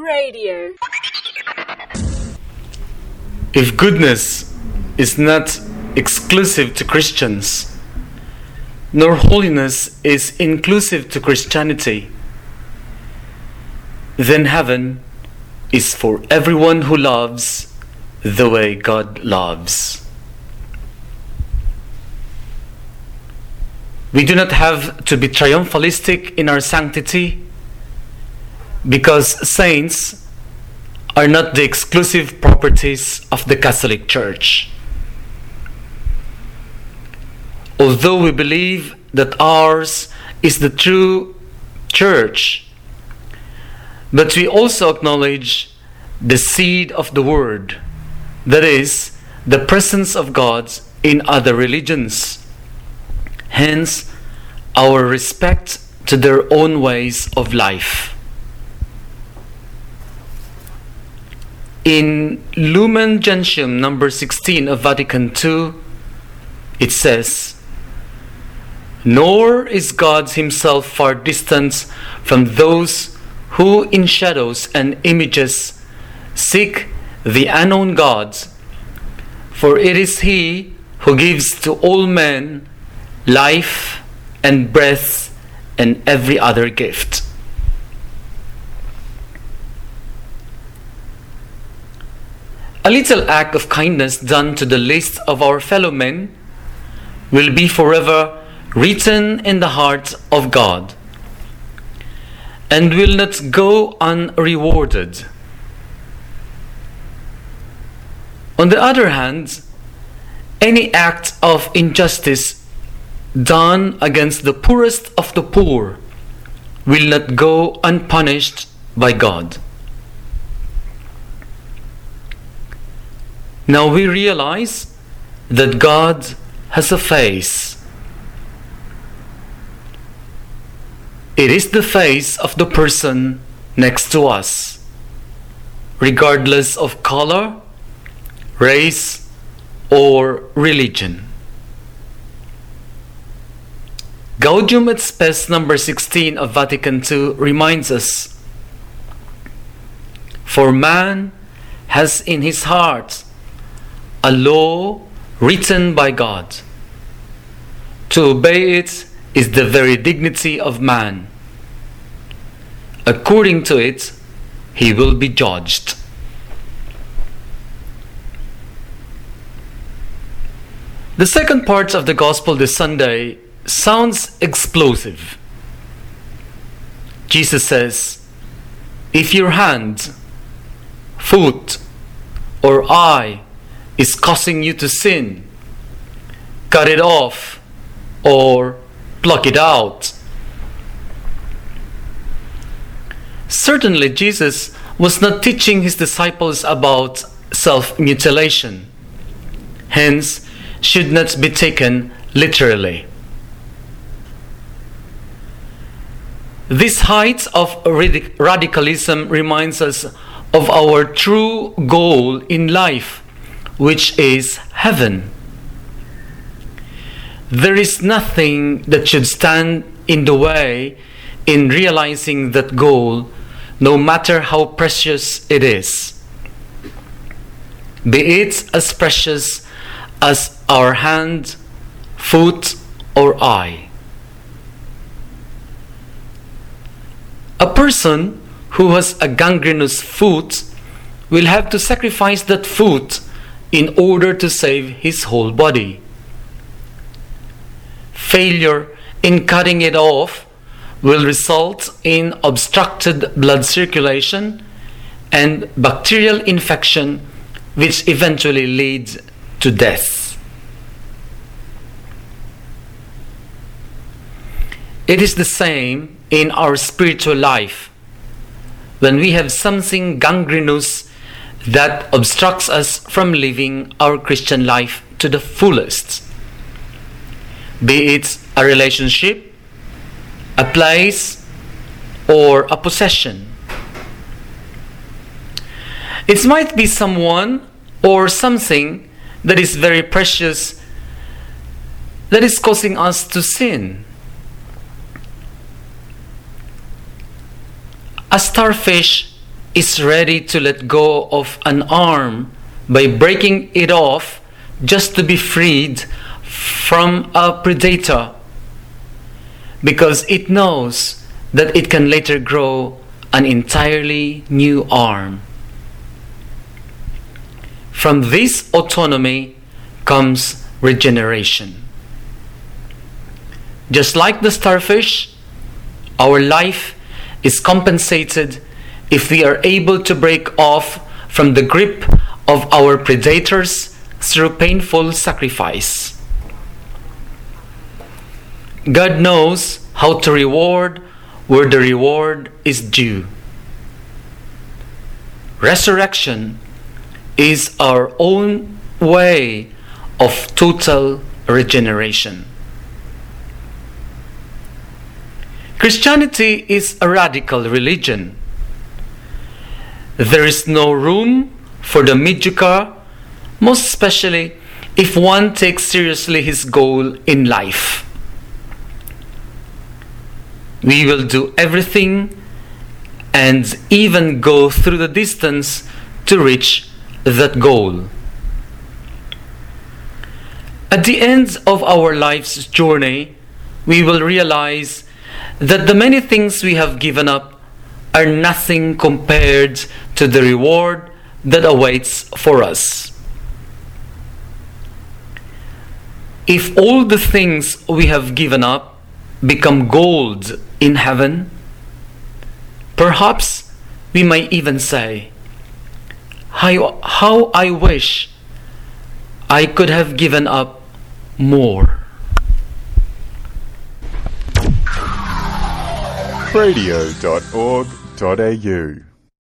Radio. If goodness is not exclusive to Christians, nor holiness is inclusive to Christianity, then heaven is for everyone who loves the way God loves. We do not have to be triumphalistic in our sanctity because saints are not the exclusive properties of the Catholic Church. Although we believe that ours is the true church, but we also acknowledge the seed of the Word, that is, the presence of God in other religions. Hence, our respect to their own ways of life. In Lumen Gentium number 16 of Vatican II, it says, Nor is God Himself far distant from those who in shadows and images seek the unknown God, for it is He who gives to all men life and breath and every other gift. A little act of kindness done to the least of our fellow men will be forever written in the heart of God and will not go unrewarded. On the other hand, any act of injustice done against the poorest of the poor will not go unpunished by God. Now we realize that God has a face. It is the face of the person next to us, regardless of color, race, or religion. Gaudium et Spes number 16 of Vatican II reminds us For man has in his heart a law written by God. To obey it is the very dignity of man. According to it, he will be judged. The second part of the Gospel this Sunday sounds explosive. Jesus says, If your hand, foot, or eye is causing you to sin, cut it off or pluck it out. Certainly, Jesus was not teaching his disciples about self mutilation, hence, should not be taken literally. This height of radicalism reminds us of our true goal in life, which is heaven. There is nothing that should stand in the way in realizing that goal, no matter how precious it is. Be it as precious as our hand, foot, or eye. A person who has a gangrenous foot will have to sacrifice that foot in order to save his whole body. Failure in cutting it off will result in obstructed blood circulation and bacterial infection, which eventually leads to death. It is the same in our spiritual life. When we have something gangrenous that obstructs us from living our Christian life to the fullest, be it a relationship, a place, or a possession. It might be someone or something that is very precious that is causing us to sin. A starfish is ready to let go of an arm by breaking it off just to be freed from a predator because it knows that it can later grow an entirely new arm. From this autonomy comes regeneration. Just like the starfish, our life is compensated if we are able to break off from the grip of our predators through painful sacrifice. God knows how to reward where the reward is due. Resurrection is our own way of total regeneration. Christianity is a radical religion. There is no room for the mediocre, most especially if one takes seriously his goal in life. We will do everything and even go through the distance to reach that goal. At the end of our life's journey, we will realize that the many things we have given up are nothing compared to the reward that awaits for us. If all the things we have given up become gold in heaven, perhaps we may even say, how, how I wish I could have given up more. radio.org.au